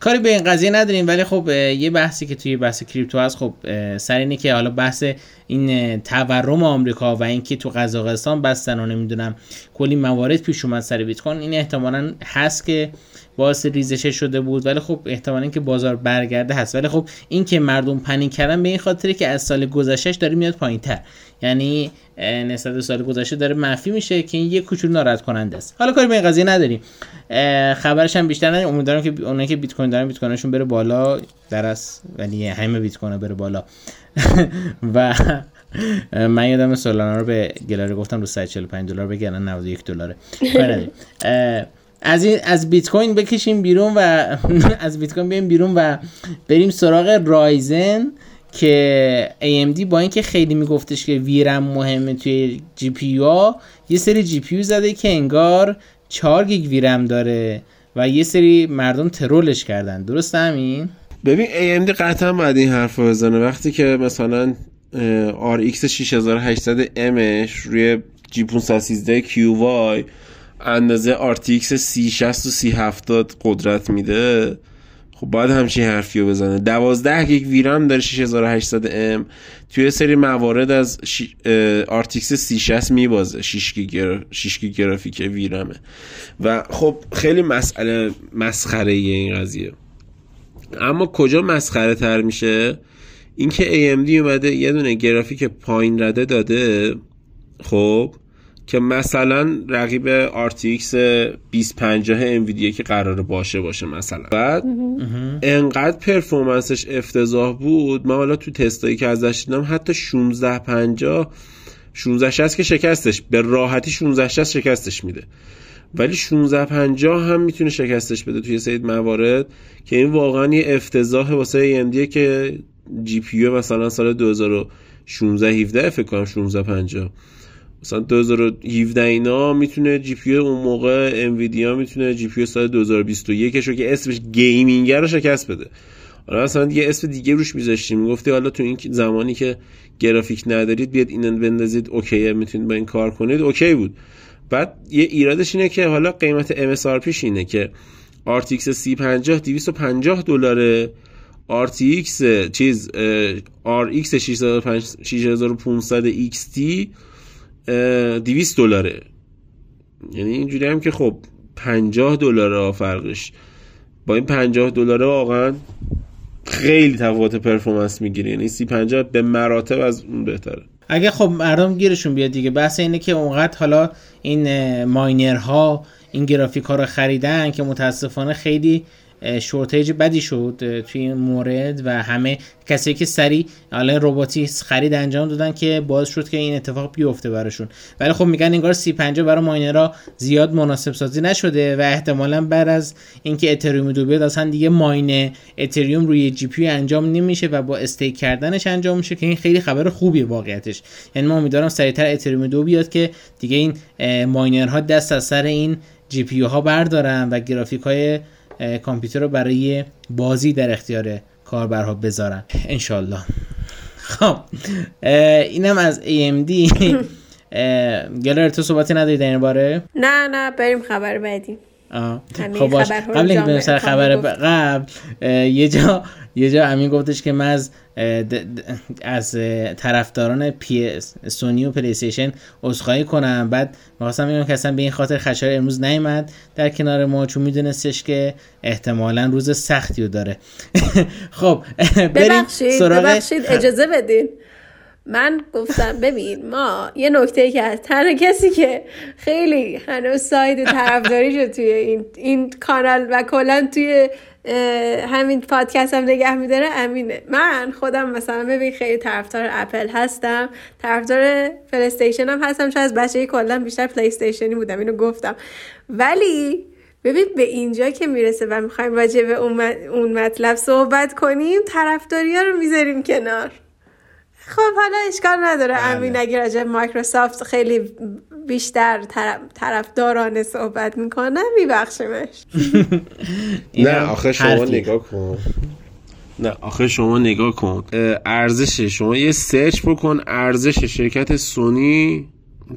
کاری به این قضیه نداریم ولی خب یه بحثی که توی بحث کریپتو هست خب سر اینه که حالا بحث این تورم آمریکا و اینکه تو قزاقستان بستن و نمی‌دونم کلی موارد پیش اومد سر بیت کوین این احتمالا هست که باعث ریزش شده بود. ولی خب احتمالا که بازار برگرده هست. ولی خب این که مردم پنیک کردن به این خاطره که از سال گذشتهش داره میاد پایین تر یعنی نسبت سال گذشته داره منفی میشه که این یه کوچولو ناراحت کننده است. حالا کاری به این قضیه نداریم. خبرش هم بیشتر نداریم. امیدوارم که اونایی که بیت کوین دارن بیت کوینشون بره بالا. درس ولی همه بیت کوین بره بالا. و من یادم سولانا رو به گلاره گفتم رو 145 دلار بگیرن 91 دلاره. از این از بیت کوین بکشیم بیرون و از بیت کوین بریم بیرون و بریم سراغ Ryzen که AMD با اینکه خیلی میگفتش که VRAM مهمه توی GPU ها یه سری GPU زده که انگار 4 گیگ VRAM داره و یه سری مردم troll ش کردن. درست همین؟ ببین AMD قطعا باید این حرف رو بزنه. وقتی که مثلا RX 6800 Mش روی G513QY اندازه RTX 3060 و 3070 قدرت میده. خب باید همچین حرفی رو بزنه. 12 گیگ VRAM داره 6800 M. توی سری موارد از ش... RTX 3060 میبازه. 6 گیگ 6 گیگ گرافیک VRAM ه و خب خیلی مسئله مسخره این قضیه. اما کجا مسخره تر میشه؟ اینکه AMD اومده یه دونه گرافیک پایین رده داده خب که مثلا رقیب RTX 2050 انویدیا که قرار باشه باشه مثلا. بعد انقدر پرفورمنسش افتضاح بود من حالا تو تستایی که ازش دیدم حتی 1650 1660 که شکستش به راحتی 1660 شکستش میده. ولی 1650 هم می‌تونه شکستش بده توی سید موارد که این واقعا یه افتضاح واسه AMD که جی پی مثلا سال 2016 17 فکر کنم 1650 مثلا 2017 اینا می‌تونه GPU اون موقع Nvidia می‌تونه GPU سال 2021 رو که اسمش gaming رو شکست بده. حالا مثلا دیگه اسم دیگه روش میذاشتیم. می‌گفتی حالا تو این زمانی که گرافیک ندارید بیاد اینو بندازید okay می‌تونید با این کار کنید okay بود. بعد یه ایرادش اینه که حالا قیمت MSRP اینه که RTX 3050 250 دلاره RTX چیز RX 6500 XT 200 دلاره یعنی اینجوری هم که خب 50 دلاره فرقش. با این 50 دلاره واقعا خیلی تفاوت پرفورمنس می‌گیره. یعنی سی 50 به مراتب از اون بهتره. اگه خب مردم گیرشون بیاد دیگه بحث اینه که اونقدر حالا این ماینرها این گرافیک ها رو خریدن که متاسفانه خیلی shortage بدی شد توی این مورد و همه کسی که سری حالا رباتی خرید انجام دادن که باعث شد که این اتفاق بیفته براشون. ولی خب میگن انگار سی 50 برای miner ها زیاد مناسب سازی نشده و احتمالا بعد از اینکه اتریوم دو بیاد اصلا دیگه mine اتریوم روی GPU انجام نمیشه و با stake کردنش انجام میشه که این خیلی خبر خوبیه واقعیتش. یعنی ما امیدوارم سریعتر اتریوم دو بیاد که دیگه این miner ها دست از سر این جی پی ها بردارن و گرافیک های کامپیوتر رو برای بازی در اختیار کاربرها بذارن. انشالله. خب اینم از AMD گلر تو صحبتی نداری در این باره؟ نه نه بریم خبر بعدی. خب باش. قبل اینکه بریم سر خبر قبل یه جا یه جا امین گفتش که من از از طرفداران پی سونی و پلی استیشن عذرخواهی کنم. بعد می‌خواستم بگم که اصلا به این خاطر خشایار امروز نیومد. در کنار ما چون میدونستش که احتمالا روز سختی رو داره. خب بریم ببخشید, ببخشید اجازه بدین. من گفتم ببین ما یه نکته که از تنها کسی که خیلی هنوز side طرفداری شد توی این, این کانال و کلا توی همین پادکست هم نگه میداره امینه. من خودم مثلا ببین خیلی طرفدار اپل هستم طرفدار پلیستیشن هم هستم چون از بچه کلا بیشتر پلیستیشنی بودم اینو گفتم. ولی ببین به اینجا که می‌رسه و می‌خوایم راجع به اون مطلب صحبت کنیم طرفداری ها رو می‌ذاریم کنار. خب حالا اشکال نداره. بله. امین اگه راجع مایکروسافت خیلی بیشتر طرفدارانه صحبت می‌کنه میبخشیمش. نه آخه شما نگاه کن. نه آخه شما نگاه کن. ارزش شما یه سرچ بکن ارزش شرکت سونی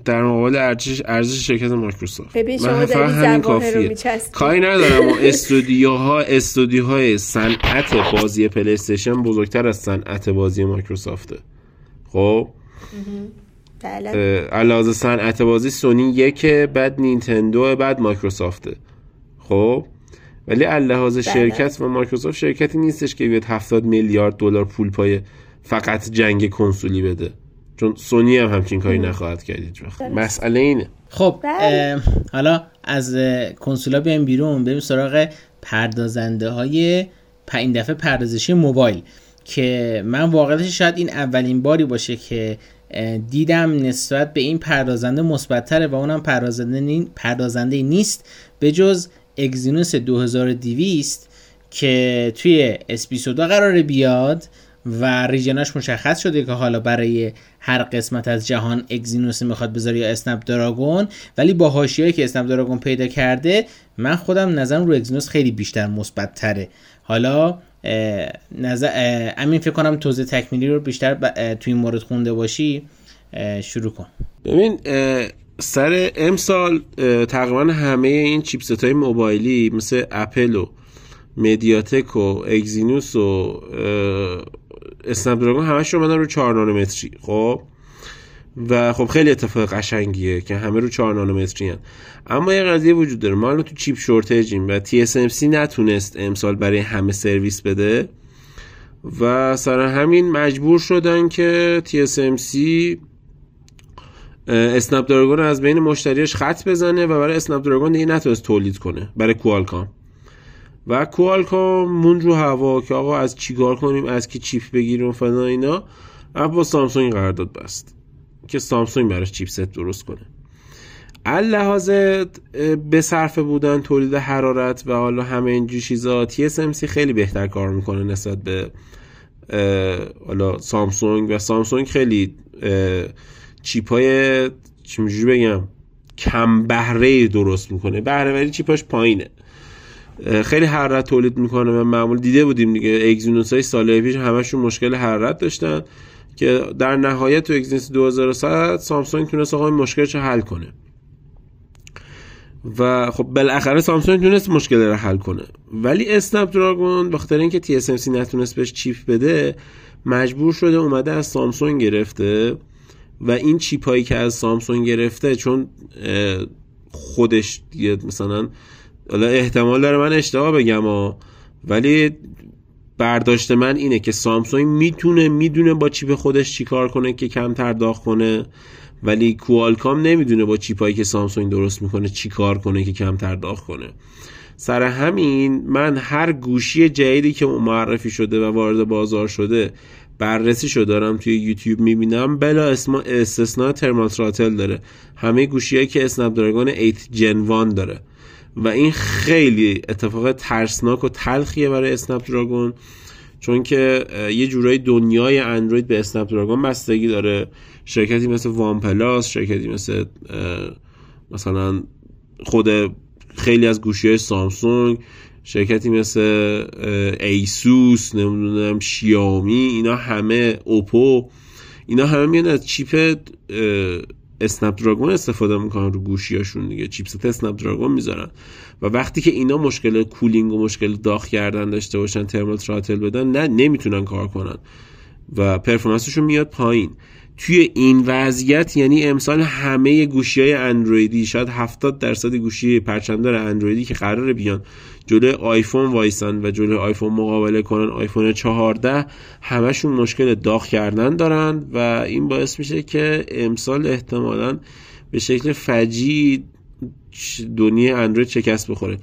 در مقابل ارزش ارزش شرکت مایکروسافت. ببین شما داری همین کافیه. کاری ندارم. استودیوها استودیوهای صنعت بازی پلی استیشن بزرگتر از صنعت بازی مایکروسافته. خب. بله. صنعت بازی سونی یکه بعد نینتندو بعد مایکروسافته. خب. ولی لحاظ بله. شرکت و مایکروسافت شرکتی نیستش که بیاد 70 میلیارد دلار پول پای فقط جنگ کنسولی بده. چون سونی هم همچین کاری نخواهد کرد هیچ وقت. مسئله اینه. خب بله. حالا از کنسولا بیایم بیرون. بریم سراغ پردازنده های این دفعه پردازشی موبایل. که من واقعیتش شاید این اولین باری باشه که دیدم نسبت به این پردازنده مثبتتره و اونم پردازنده, پردازنده نیست. به جز اگزینوس 2200 که توی اسپیسودا قراره بیاد و ریژناش مشخص شده که حالا برای هر قسمت از جهان اگزینوس می‌خواد بذاره یا اسنپ دراگون. ولی با حاشیه‌ای که اسنپ دراگون پیدا کرده من خودم نظرم رو اگزینوس خیلی بیشتر مثبت حالا نظر امین فکر کنم توضیح تکمیلی رو بیشتر توی این مورد خونده باشی شروع کن. ببین سر امسال تقریبا همه این چیپست های موبایلی مثل اپل و مدیاتک و اگزینوس و اسنپ دراگون همش رو رو 4 نانومتری. خب؟ و خب خیلی اتفاق قشنگیه که همه رو 4 نانومتری هن. اما یه قضیه وجود داره. ما تو چیپ شورتجیم و TSMC نتونست امسال برای همه سرویس بده و سر همین مجبور شدن که TSMC اسنپ دراگون از بین مشتریاش خط بزنه و برای اسنپ دراگون دیگه نتونست تولید کنه برای کوالکام و کوالکام مون رو هوا که آقا از چیکار کنیم از کی چیپ بگیریم فلان اینا. با سامسونگ قرارداد بست. که سامسونگ براش چیپست درست کنه. لحاظ به صرفه بودن تولید حرارت و حالا همه اینجور چیزا TSMC خیلی بهتر کار می‌کنه نسبت به حالا سامسونگ و سامسونگ خیلی چیپ های چی بگم کم بهره درست می‌کنه. بهره ولی چیپاش پایینه خیلی حرارت تولید می‌کنه. و معمول دیده بودیم دیگه اگزینوس های سال پیش همشون مشکل حرارت داشتن. که در نهایت تو اگزینوس 2100 سامسونگ تونست آقا این مشکلش حل کنه. و خب بالاخره سامسونگ تونست مشکل رو حل کنه. ولی Snapdragon TSMC نتونست بهش چیپ بده مجبور شده اومده از سامسونگ گرفته و این چیپ هایی که از سامسونگ گرفته چون خودش مثلا احتمال داره من اشتباه بگم ولی برداشت من اینه که سامسونگ می‌تونه می‌دونه با چیپ خودش چیکار کنه که کمتر داغ کنه ولی Qualcomm نمی‌دونه با چیپایی که سامسونگ درست می‌کنه چی کار کنه که کمتر داغ کنه. سر همین من هر گوشی جدیدی که معرفی شده و وارد بازار شده بررسی شده دارم توی یوتیوب می‌بینم. بلا اسم استثناء ترمال تراتل داره. همه گوشیایی که اسنپ دراگون 8 جن 1 داره. و این خیلی اتفاق ترسناک و تلخیه برای اسنپ دراگون چون که یه جورایی دنیای اندروید به اسنپ دراگون بستگی داره. شرکتی مثل وان پلاس شرکتی مثل مثلا خود خیلی از گوشی های سامسونگ شرکتی مثل ASUS نمی‌دونم شیائومی اینا همه اوپو اینا همه میان از چیپ Snapdragon استفاده می‌کنن رو گوشیاشون دیگه. چیپست Snapdragon می‌ذارن. و وقتی که اینا مشکل cooling و مشکل داغ کردن داشته باشن thermal throttle بدن نه نمی‌تونن کار کنن. و performance شون میاد پایین. توی این وضعیت یعنی امسال همه گوشی های اندرویدی شاید 70 درصد گوشی پرچمدار اندرویدی که قرار بیان. جلوی آیفون وایسن و جلوی آیفون مقابله کنن. آیفون 14 همشون مشکل داغ کردن دارن و این باعث میشه که امسال احتمالا به شکل فجیع دنیا اندروید شکست بخوره.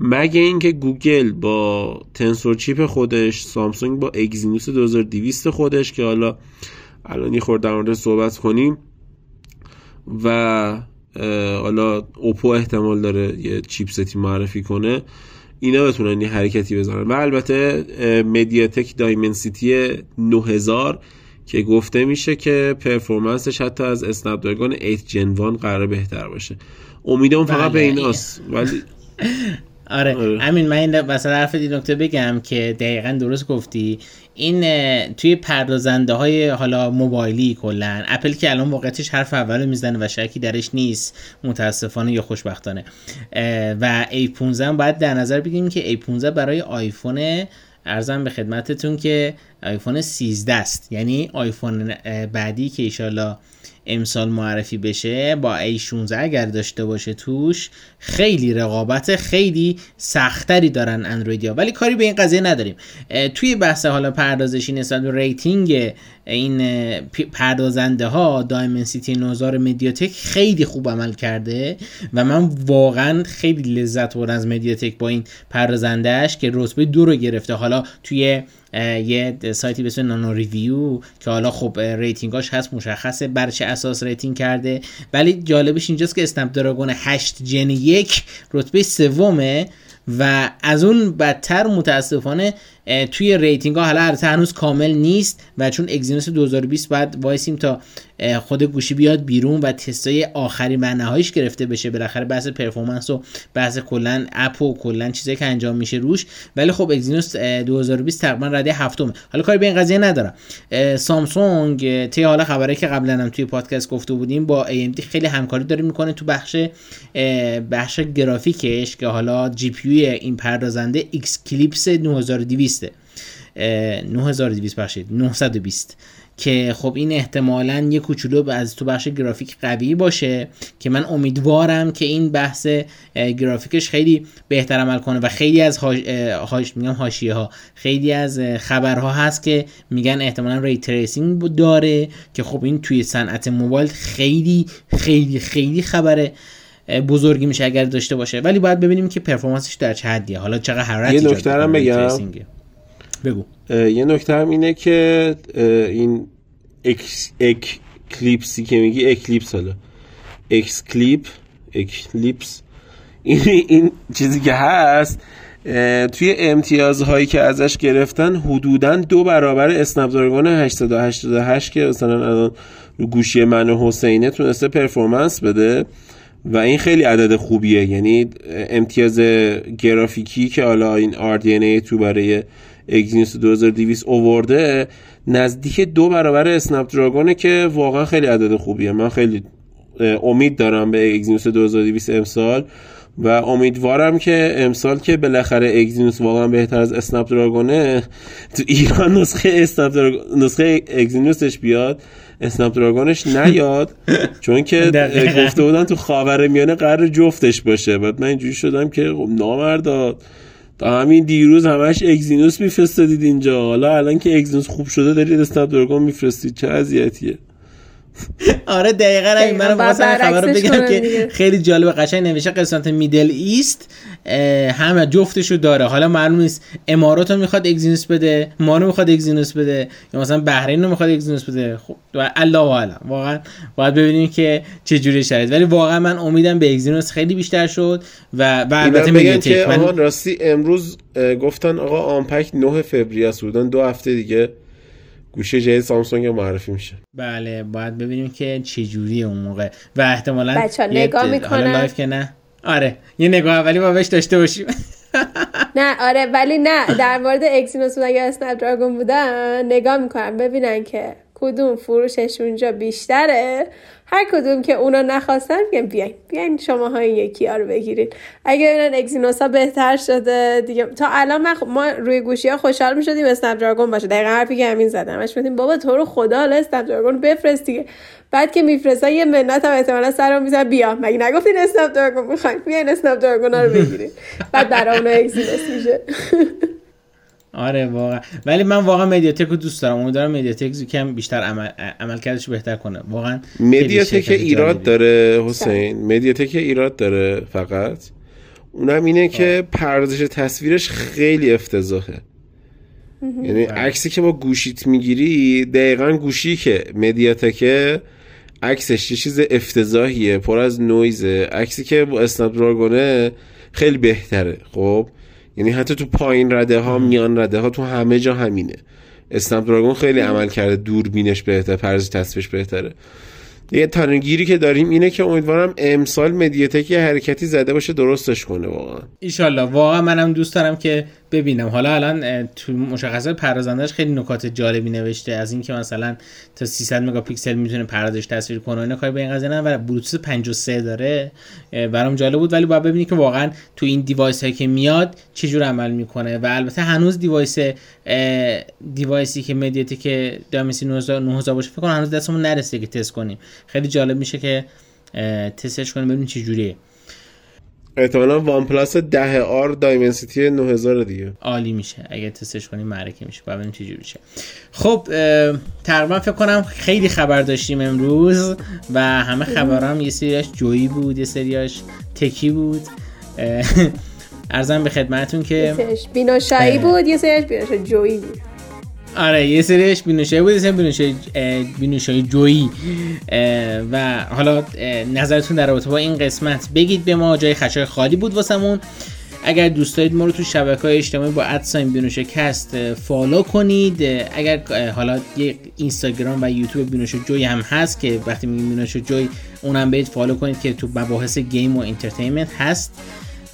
مگه اینکه گوگل با Tensor چیپ خودش سامسونگ با Exynos 2200 خودش که حالا الان یه خورده در صحبت کنیم و حالا اوپو احتمال داره یه چیپستی معرفی کنه. اینا بتونن یه حرکتی بزنن و البته مدیاتک دایمنسیتی 9000 که گفته میشه که پرفورمنسش حتی از اسنپ دراگون 8 جن 1 قرار بهتر باشه امیدم فقط به بله. ایناست ولی آره. آره همین من این وسط حرف دی نکته بگم که دقیقا درست گفتی این توی پردازنده های حالا موبایلی کلا اپل که الان واقعتش حرف اول می‌زنه و شکی درش نیست متاسفانه یا خوشبختانه. و A15 باید در نظر بگیریم که A15 برای آیفون ارزم به خدمتتون که آیفون 13 است. یعنی آیفون بعدی که ایشالا امسال معرفی بشه با A16 اگر داشته باشه توش خیلی رقابت خیلی سختری دارن اندرویدیا ولی کاری به این قضیه نداریم. توی بحث حالا پردازشی نسبت به rating این پردازنده ها Dimensity نه هزار MediaTek خیلی خوب عمل کرده و من واقعا خیلی لذت بردم از MediaTek با این پردازندهش که رتبه دو رو گرفته. حالا توی یه سایتی به نانو ریویو که حالا خب rating اش هست مشخصه بر چه اساس rating کرده. ولی جالبش اینجاست که Snapdragon 8 Gen یک رتبه سومه و از اون بدتر متاسفانه توی rating ها حالا هنوز کامل نیست و چون Exynos 2200 باید وایسیم تا خود گوشی بیاد بیرون و تستای آخری و نهاییش گرفته بشه. بالاخره بحث performance و بحث کلا app و کلا چیزایی که انجام میشه روش. ولی خب Exynos 2200 تقریبا رده هفتمه. حالا کاری به این قضیه ندارم. سامسونگ تی حالا خبری که قبلا هم توی پادکست گفته بودیم با AMD خیلی همکاری داره می‌کنه تو بخش بخش گرافیکش که حالا GPU این پردازنده Xclipse 9200 9200 ببخشید 920 که خب این احتمالا یه کوچولو از تو بخش گرافیک قوی باشه که من امیدوارم که این بحث گرافیکش خیلی بهتر عمل کنه و خیلی از هاش, میگم حاشیه ها خیلی از خبرها هست که میگن احتمالا ray tracing داره که خب این توی صنعت موبایل خیلی خیلی خیلی خبر بزرگی میشه اگر داشته باشه. ولی باید ببینیم که performance ش در چه حدیه. حالا چقدر حرارت یه نکته بگم. بگو. یه نکته هم اینه که این Xclipse ی که میگی Eclipse حالا. Xclip Eclipse. این, این چیزی که هست توی امتیازهایی که ازش گرفتن حدودا دو برابر Snapdragon 888 که مثلا الان رو گوشی من و حسینه تونسته پرفورمنس بده. و این خیلی عدد خوبیه. یعنی امتیاز گرافیکی که حالا این RDNA تو برای اگزینوس 2200 اوورده نزدیک دو برابر اسنپ دراگونه که واقعا خیلی عدد خوبیه. من خیلی امید دارم به اگزینوس 2200 امسال و امیدوارم که امسال که بالاخره اگزینوس واقعا بهتر از اسنپ دراگونه تو ایران نسخه Snap نسخه Exynos ش بیاد Snapdragon ش نیاد چون که گفته بودن تو خاور میانه قرار جفتش باشه. بعد من اینجوری شدم که خب نامردا تا همین دیروز همش Exynos میفرستادید اینجا. حالا الان که Exynos خوب شده دارید Snapdragon میفرستید. چه اذیتیه؟ آره دقیقا همین من واسه خبر رو بگم که خیلی جالب قشنگ نوشته قسمت Middle East همه جفتشو داره. حالا معلوم نیست امارات رو می‌خواد اگزینوس بده مانو می‌خواد اگزینوس بده یا مثلا بحرین رو می‌خواد اگزینوس بده. خب الله اعلم. واقعا باید ببینیم که چه جوری شرایط. ولی واقعا من امیدم به اگزینوس خیلی بیشتر شد و و البته میگه من... راستی امروز گفتن آقا آمپک 9 فوریه است دو هفته دیگه. گوشه جدید سامسونگ معرفی میشه. بله باید ببینیم که چه جوری اون موقع. و احتمالا بچه نگاه می‌کنن. لایف که نه. آره یه نگاه اولی با بهش داشته باشیم. نه آره ولی نه در مورد اکسینوس بود اگه اسنپ دراگون بودن نگاه می‌کنن. ببینن که کدوم فروشش اونجا بیشتره. هر کدوم که اونا نخواستن میگن بیاین بیاین شما ها این یکی ها رو بگیرین. اگه ببینن اکزینوس ها بهتر شده دیگه. تا الان ما روی گوشی ها خوشحال می‌شدیم اسنپ دراگون باشه. دقیقا حرفی که همین زدم اش بابا تو رو خدا حالا اسنپ دراگون بفرست دیگه. بعد که میفرستن یه منت هم احتمالا سرمون میذارن بیا. مگه نگفتین Snapdragon می‌خواین بیاین Snapdragon ها رو بگیرین بعد برای اونا Exynos میشه. آره واقعا. ولی من واقعا MediaTek رو دوست دارم. امیدوارم MediaTek کم بیشتر عمل عملکردش بهتر کنه. واقعا MediaTek ایراد داره حسین. MediaTek ایراد داره فقط. اونم اینه که پردازش تصویرش خیلی افتضاحه. یعنی. عکسی که با گوشیت می‌گیری دقیقا گوشی که MediaTek ه عکسش یه چیز افتضاحیه پر از نویزه. عکسی که با اسنپ دراگونه خیلی بهتره. خب؟ یعنی حتی تو پایین رده ها میان رده ها تو همه جا همینه. اسنپ دراگون خیلی عمل کرده دوربینش بهتره پرز تصویرش بهتره. یه تنگیری که داریم اینه که امیدوارم امسال مدیاتک یه حرکتی زده باشه درستش کنه واقعا. ایشالله واقعا منم دوست دارم که ببینم. حالا الان تو مشخصات پردازندش خیلی نکات جالبی نوشته. از اینکه مثلا تا 300 مگاپیکسل می‌تونه پردازش تصویر کنه اینا کاری به این قضیه و بلوتوث 5.3 داره. برام جالب بود. ولی باید ببینی که واقعا تو این device هایی که میاد چه عمل می‌کنه. و البته هنوز device device ی که MediaTek Dimensity 9000 باشه فکر کنم هنوز دستمون نرسیده که تست کنیم. خیلی جالب میشه که تستش کنیم ببینیم چه جوریه. احتمالا One Plus 10 R Dimensity 9000 دیگه. عالی میشه. اگه تستش کنیم معرکه میشه. ببینیم چه جوری میشه. خب تقریبا فکر کنم خیلی خبر داشتیم امروز و همه خبرام یه سریاش جویی بود یه سریاش تکی بود. ارزم به خدمتون که یه سریش بیناشایی بود یه سریش بیناشایی جویی بود. آره یه سریش بینوشایی بود یه بینوشایی بینوشایی جویی. و حالا نظرتون در رابطه با این قسمت بگید به ما جای خشای خالی بود واسمون. اگر دوست دارید ما رو تو شبکه های اجتماعی با ادساین بینوشه کست فالو کنید. اگر حالا یه اینستاگرام و یوتیوب بینوشه جوی هم هست که وقتی میگیم بینوشه جوی اونم برید follow کنید که تو مباحث game و entertainment هست.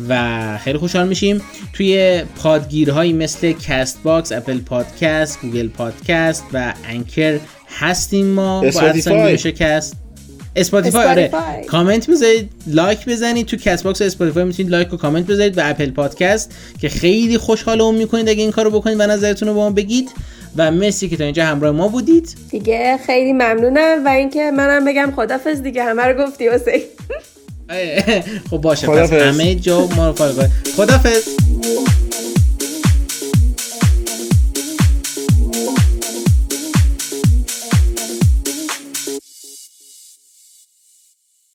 و خیلی خوشحال میشیم. توی پادگیرهایی مثل کست باکس اپل پادکست گوگل پادکست و انکر هستیم ما. با کست اسپاتیفای آره. کامنت بذارید لایک بزنید. تو کست باکس اسپاتیفای می‌تونید لایک و کامنت بذارید و اپل پادکست که خیلی خوشحال اون می‌کنید اگه این کارو بکنید و نظرتون رو با ما بگید. و مرسی که تا اینجا همراه ما بودید. دیگه خیلی ممنونم و اینکه منم بگم خدافظ دیگه همه رو گفتی واسه. خب باشه پس همه جا ما رو کار خدافظ